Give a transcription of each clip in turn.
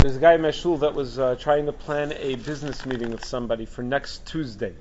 There's a guy in my shul that was uh, trying to plan a business meeting with somebody for next Tuesday.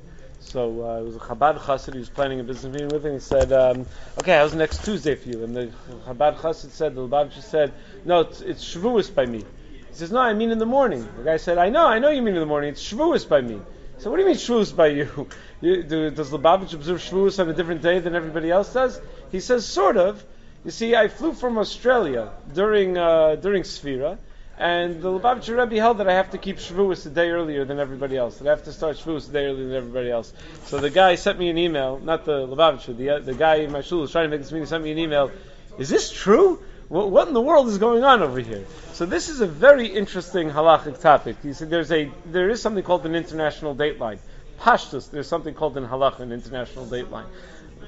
So uh, it was a Chabad Chassid he was planning a business meeting with, him and he said, um, "Okay, how's next Tuesday for you?" And the Chabad Chassid said, the Lubavitcher said, "No, it's, it's Shavuos by me." He says, "No, I mean in the morning." The guy said, "I know, I know you mean in the morning. It's Shavuos by me." So what do you mean Shavuos by you? you do, does Lubavitch observe Shavuos on a different day than everybody else does? He says, sort of. You see, I flew from Australia during uh, during Sfira. And the Lubavitcher Rebbe held that I have to keep Shavuos a day earlier than everybody else. That I have to start Shavuos a day earlier than everybody else. So the guy sent me an email, not the Lubavitcher, the, the guy in my shul was trying to make this meeting, sent me an email. Is this true? What, what in the world is going on over here? So this is a very interesting halachic topic. You see, there's a, there is something called an international dateline. Pashtus, there's something called in halach an international dateline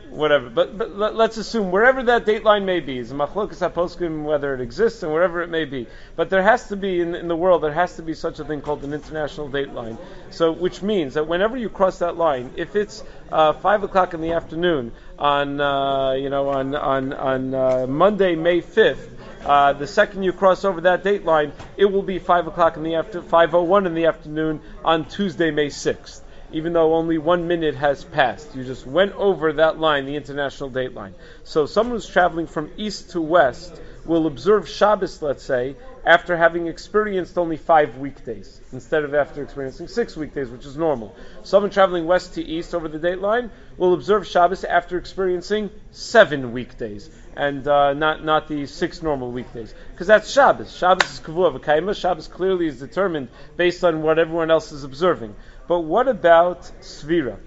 whatever. But, but let, us assume wherever that date line may be, is machlokas whether it exists and wherever it may be. But there has to be in, in, the world, there has to be such a thing called an international date line. So, which means that whenever you cross that line, if it's uh, five o'clock in the afternoon on, uh, you know, on on on uh, Monday, May fifth. Uh, the second you cross over that date line, it will be five o'clock in the after five oh one in the afternoon on Tuesday, May sixth even though only one minute has passed. You just went over that line, the international date line. So someone who's traveling from east to west will observe Shabbos, let's say, after having experienced only five weekdays, instead of after experiencing six weekdays, which is normal. Someone traveling west to east over the date line will observe Shabbos after experiencing seven weekdays, and uh, not not the six normal weekdays, because that's Shabbos. Shabbos is kavua v'kaima. Shabbos clearly is determined based on what everyone else is observing. But what about Sfira?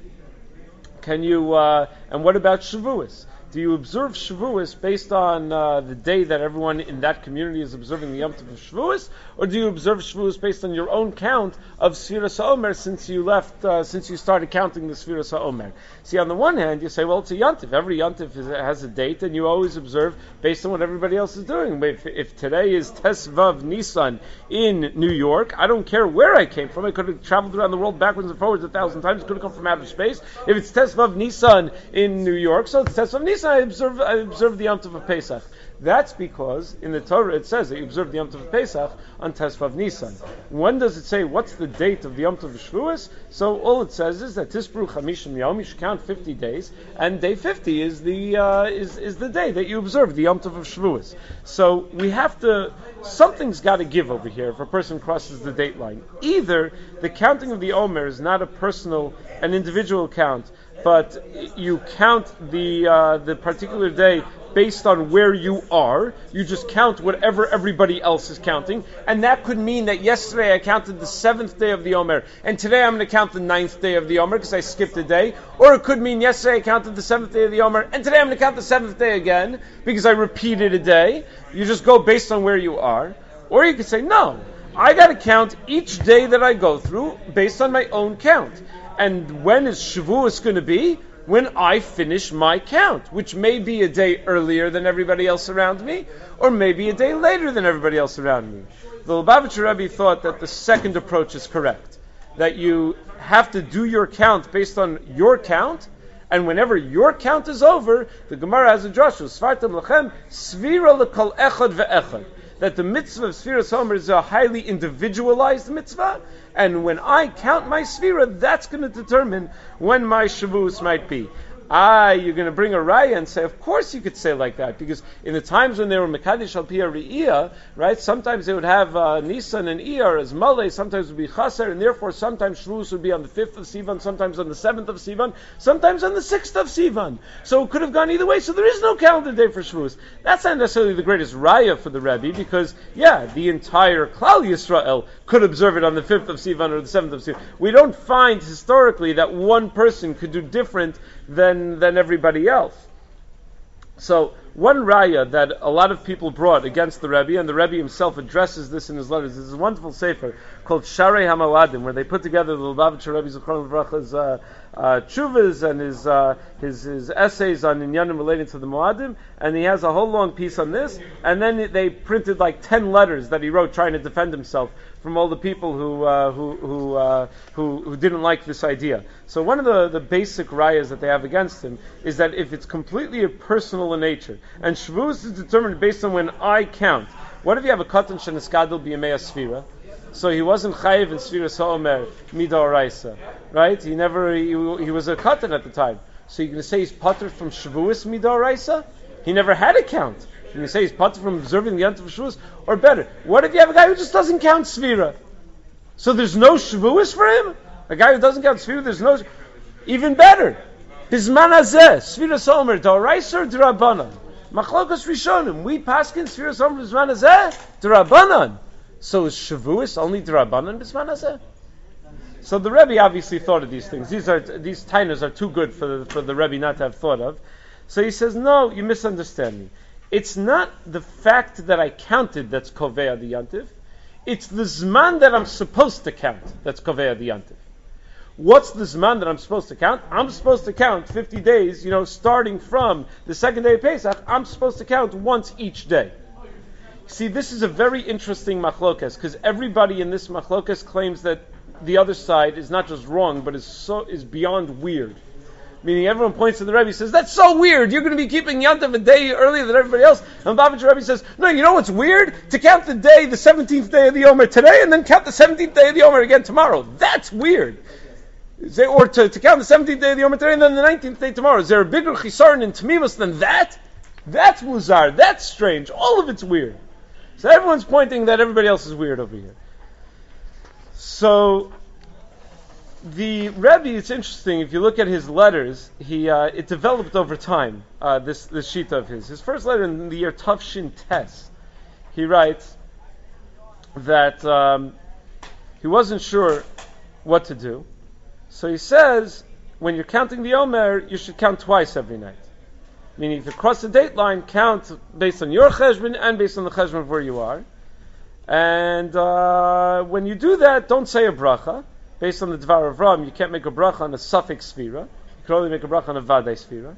Can you, uh, and what about Shavuos? Do you observe Shavuos based on uh, the day that everyone in that community is observing the Yom Tov of Shavuos, or do you observe Shavuos based on your own count of Sfiras HaOmer since you left, uh, since you started counting the Sfiras HaOmer? See, on the one hand, you say, well, it's a Yontif. Every Yontif has a date, and you always observe based on what everybody else is doing. If, if today is Tesvav Nisan in New York, I don't care where I came from. I could have traveled around the world backwards and forwards a thousand times. It Could have come from outer space. If it's Tesvav Nisan in New York, so it's Tesvav Nisan I observe, I observe the Yom Tov of Pesach. That's because in the Torah it says that you observe the Yom Tov of Pesach on Tesvav Nisan. When does it say what's the date of the Yom Tov of Shavuos? So all it says is that Tispru Chamishim Yom, you should count 50 days, and day 50 is the uh, is, is the day that you observe the Yom Tov of Shavuos. So we have to, something's got to give over here if a person crosses the date line. Either the counting of the Omer is not a personal, an individual count, but you count the uh, the particular day based on where you are. You just count whatever everybody else is counting, and that could mean that yesterday I counted the seventh day of the Omer, and today I'm going to count the ninth day of the Omer because I skipped a day. Or it could mean yesterday I counted the seventh day of the Omer, and today I'm going to count the seventh day again because I repeated a day. You just go based on where you are. Or you could say no. I got to count each day that I go through based on my own count. And when is Shavuos going to be? When I finish my count, which may be a day earlier than everybody else around me, or maybe a day later than everybody else around me. The Lubavitcher Rebbe thought that the second approach is correct. That you have to do your count based on your count, and whenever your count is over, the Gemara has a drasha, Svartam Lachem, Svira Lekol Echad Ve'echad that the mitzvah of Sfiras HaOmer is a highly individualized mitzvah, and when I count my Sfira, that's going to determine when my Shavuos might be ah, you're going to bring a raya and say, of course you could say like that, because in the times when they were Mekadesh al Pia right, sometimes they would have uh, Nisan and Iyar as Malay, sometimes it would be Chaser, and therefore sometimes Shavuos would be on the 5th of Sivan, sometimes on the 7th of Sivan, sometimes on the 6th of Sivan. So it could have gone either way, so there is no calendar day for Shavuos. That's not necessarily the greatest raya for the Rebbe, because, yeah, the entire Klal Yisrael could observe it on the 5th of Sivan or the 7th of Sivan. We don't find historically that one person could do different than, than everybody else. So one raya that a lot of people brought against the Rebbe, and the Rebbe himself addresses this in his letters, is a wonderful sefer called Sharei HaMoadim, where they put together the Lubavitcher Rebbe Zichron Levracha's uh, uh, chuvas and his, uh, his, his essays on inyanim relating to the Moadim, and he has a whole long piece on this, and then they printed like ten letters that he wrote trying to defend himself from all the people who uh, who who, uh, who, who didn't like this idea. So one of the, the basic rayas that they have against him is that if it's completely personal in nature, And Shavuos is determined based on when I count. What if you have a katan shenaskadil b'yemei sfira? So he wasn't chayiv in Sfiras Omer Midoraisa, right? He never he, he was a katan at the time. So you're to say he's putter from Shavuos Midoraisa? He never had a count. You can say he's putter from observing the Yom Shavuos, or better, what if you have a guy who just doesn't count Sfira? So there's no Shavuos for him. A guy who doesn't count Sfira, there's no. Even better, Bisman Hazeh, Sfiras Omer Doraisa or Drabanan. Machlokas Rishonim. We paskin Sfiras Omer Bisman Drabanan. So is Shavuos only Drabanan Bisman Hazeh? So the Rebbe obviously thought of these things. These are these tainas are too good for the, for the Rebbe not to have thought of. So he says, no, you misunderstand me. It's not the fact that I counted that's kovea the yantiv. It's the zman that I'm supposed to count that's kovea the yantiv. What's the zman that I'm supposed to count? I'm supposed to count 50 days, you know, starting from the second day of Pesach. I'm supposed to count once each day. See, this is a very interesting machlokas because everybody in this machlokas claims that the other side is not just wrong, but is so is beyond weird. Meaning everyone points to the Rebbe says, that's so weird. You're going to be keeping Yantav a day earlier than everybody else. And Babich Rebbe says, no, you know what's weird? To count the day, the 17th day of the Omer today, and then count the 17th day of the Omer again tomorrow. That's weird. Or to, to count the 17th day of the Omer today, and then the 19th day tomorrow. Is there a bigger chisaron in Tamimus than that? That's muzar. That's strange. All of it's weird. So everyone's pointing that everybody else is weird over here. So the Rebbe, it's interesting. If you look at his letters, he uh, it developed over time. Uh, this this sheet of his. His first letter in the year Tufshin Tes, he writes that um, he wasn't sure what to do. So he says, when you're counting the Omer, you should count twice every night. Meaning, if you cross the date line, count based on your cheshbon and based on the cheshbon of where you are. And uh, when you do that, don't say a bracha based on the Dvar of Ram, you can't make a bracha on a safek sphera. You can only make a bracha on a vade sphera.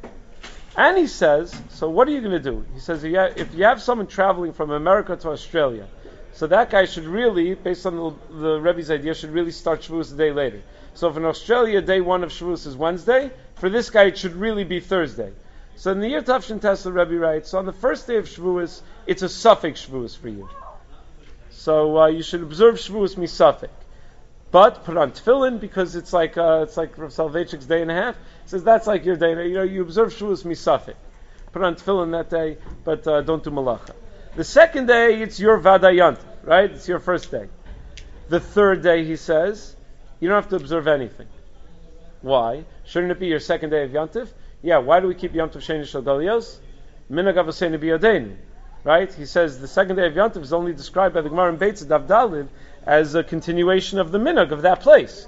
And he says, so what are you going to do? He says, if you have someone traveling from America to Australia, so that guy should really, based on the, the Rebbe's idea, should really start Shavuos a day later. So if in Australia day one of Shavuos is Wednesday, for this guy it should really be Thursday. So in the year Tafshin Rebbe writes, so on the first day of Shavuos, it's a safek Shavuos for you. So uh, you should observe Shavuos misafik. But put on tefillin because it's like uh, it's like Rav Soloveitchik's day and a half. He says that's like your day. You know, you observe Shavuos misafik. Put on tefillin that day, but uh, don't do malacha. The second day, it's your vadayant, right? It's your first day. The third day, he says, you don't have to observe anything. Why? Shouldn't it be your second day of yantiv? Yeah. Why do we keep yantiv sheni shel galios? Minhag avosenu Right? He says the second day of yantiv is only described by the Gemara in Beitz Daf Daled as a continuation of the minhag of that place.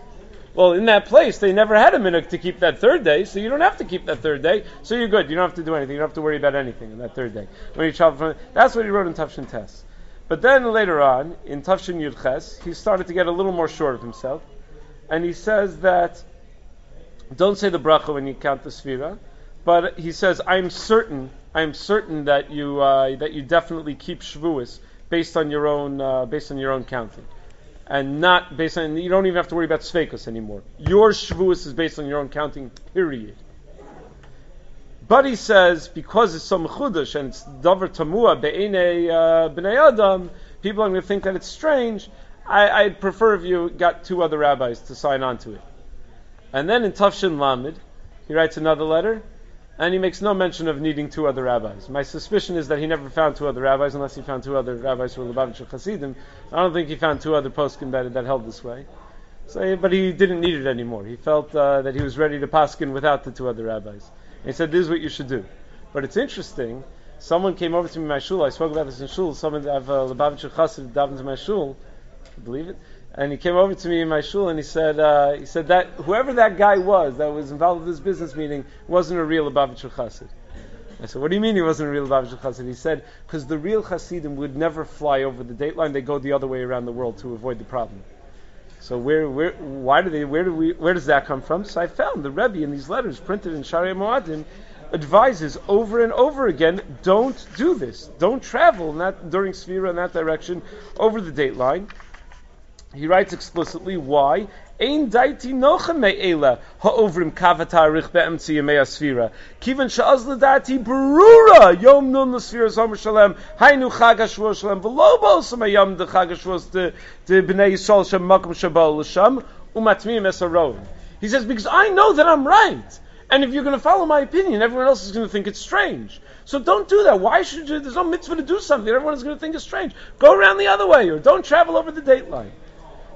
Well, in that place, they never had a minhag to keep that third day, so you don't have to keep that third day. So you're good. You don't have to do anything. You don't have to worry about anything on that third day. When you travel from, that's what he wrote in Tafshin Tes. But then later on, in Tafshin Yud Ches, he started to get a little more sure of himself, and he says that don't say the bracha when you count the sfira, but he says I'm certain, I'm certain that you uh, that you definitely keep Shavuos based on your own uh, based on your own counting and not based on, you don't even have to worry about Sfeikus anymore. Your Shavuos is based on your own counting, period. But he says, because it's so mechudash and it's davar tamua be'ene uh, b'nei adam, people are going to think that it's strange. I, would prefer if you got two other rabbis to sign on to it. And then in Tafshin Lamed, he writes another letter, and he makes no mention of needing two other rabbis. My suspicion is that he never found two other rabbis, unless he found two other rabbis who were Lubavitch Hasidim. I don't think he found two other poskim that, that held this way. So, but he didn't need it anymore. He felt uh, that he was ready to paskin without the two other rabbis. And he said, "This is what you should do." But it's interesting. Someone came over to me in my shul. I spoke about this in shul. Someone, I have a Lubavitch Chassid davened to my shul. Believe it and he came over to me in my shul and he said, uh, he said that whoever that guy was that was involved with this business meeting wasn't a real Lubavitcher Chassid. I said, what do you mean he wasn't a real Lubavitcher Chassid? He said, because the real Hasidim would never fly over the date line; they go the other way around the world to avoid the problem. So where, where, why do they, where do we, where does that come from? So I found the Rebbe in these letters printed in Sharia Moadim advises over and over again, don't do this. Don't travel not during Sphira in that direction over the date line he writes explicitly why. Ein daiti nochem me'ela ha'ovrim kavatarich be'emtzi yemei asfira. Kivan sha'az l'dati berura yom nun l'sfira zomer shalem hainu chag ha'shvuos shalem v'lo b'osam ha'yom de chag ha'shvuos de, b'nei Yisrael shem makom shabal l'sham umatmiyim esarovim. He says, because I know that I'm right. And if you're going to follow my opinion, everyone else is going to think it's strange. So don't do that. Why should you? There's no mitzvah to do something. Everyone's going to think it's strange. Go around the other way, or don't travel over the date line.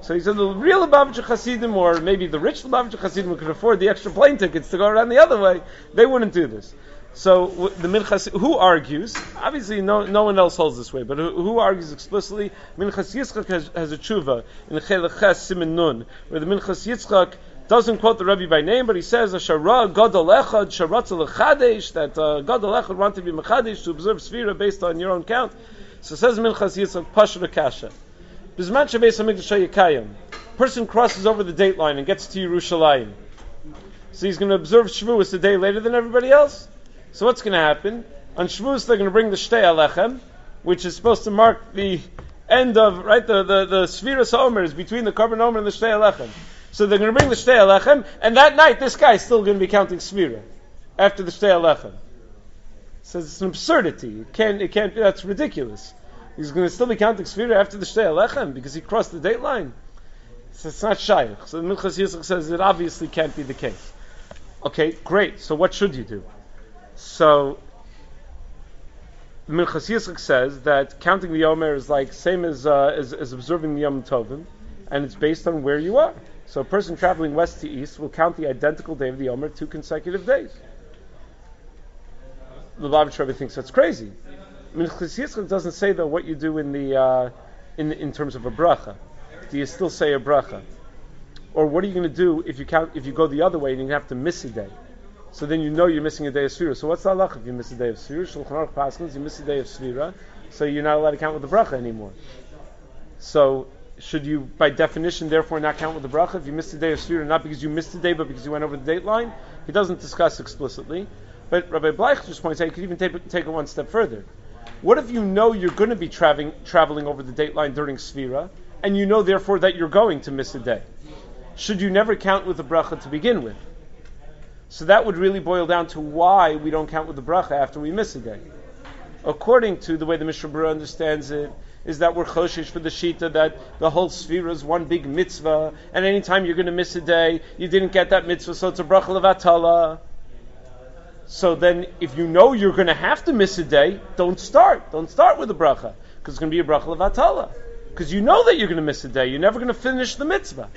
So he said the real Lubavitcher Hasidim, or maybe the rich Lubavitcher Hasidim who could afford the extra plane tickets to go around the other way, they wouldn't do this. So the Minchas, who argues? Obviously, no, no one else holds this way, but who, argues explicitly? Minchas Yitzchak has, has a tshuva in the Chelach Simin Nun, where the Minchas Yitzchak doesn't quote the Rebbe by name, but he says, "Shara Gadol Echad Sharatza Lechadesh," that uh, Gadol Echad wanted to be Mechadesh to observe Sfira based on your own count. So says Minchas Yitzchak Pashra Kasha. Bisman Shabbos Hamikdash Yikayim. Person crosses over the date line and gets to Yerushalayim. So he's going to observe Shavuos a day later than everybody else. So what's going to happen? On Shavuos they're going to bring the Shtei Alechem, which is supposed to mark the end of right the the the Sfiras Omer is between the Korban Omer and the Shtei Alechem. So they're going to bring the Shtei Alechem, and that night this guy is still going to be counting Sfira after the Shtei Alechem. Says it's an absurdity. It can't. It can't. That's ridiculous. He's going to still be counting Sfira after the Shtei Alechem because he crossed the date line. So it's not shayach. So Minchas Yisrael says it obviously can't be the case. Okay, great. So what should you do? So Minchas Yisrael says that counting the Yomer is like same as, uh, as, as observing the Yom Tovim, and it's based on where you are. So a person traveling west to east will count the identical day of the Yomer two consecutive days. The Lubavitch Rebbe thinks that's crazy. Minchas Yitzchak doesn't say though what you do in the uh, in in terms of a bracha. Do you still say a bracha, or what are you going to do if you count if you go the other way and you have to miss a day? So then you know you're missing a day of Sfira. So what's the halach if you miss a day of Sfira? Shulchan Aruch Paskins, you miss a day of Sfira, so you're not allowed to count with the bracha anymore. So should you, by definition, therefore not count with the bracha if you missed a day of Sfira, not because you missed a day, but because you went over the date line? He doesn't discuss explicitly. But Rabbi Bleich just points out you could even take, take it one step further. What if you know you're going to be traveling, traveling over the date line during Sfira, and you know therefore that you're going to miss a day? Should you never count with the bracha to begin with? So that would really boil down to why we don't count with the bracha after we miss a day. According to the way the Mishnah Berurah understands it, is that we're choshish for the shita that the whole sphere is one big mitzvah, and anytime you're going to miss a day, you didn't get that mitzvah, so it's a bracha levatala. So then, if you know you're going to have to miss a day, don't start. Don't start with a bracha, because it's going to be a bracha levatala. Because you know that you're going to miss a day. You're never going to finish the mitzvah.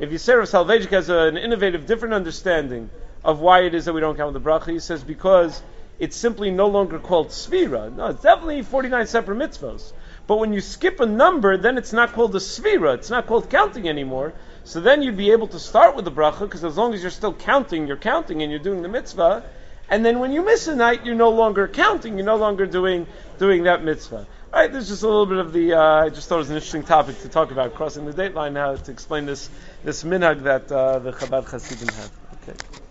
If Rav Soloveitchik has an innovative, different understanding of why it is that we don't count the bracha, he says because it's simply no longer called sfira. No, it's definitely 49 separate mitzvahs. But when you skip a number, then it's not called a sfira. It's not called counting anymore. So then you'd be able to start with the bracha, because as long as you're still counting, you're counting and you're doing the mitzvah. And then when you miss a night, you're no longer counting. You're no longer doing doing that mitzvah. Right, there's just a little bit of the. Uh, I just thought it was an interesting topic to talk about crossing the date line now to explain this this minhag that uh, the Chabad Hasidim have. Okay.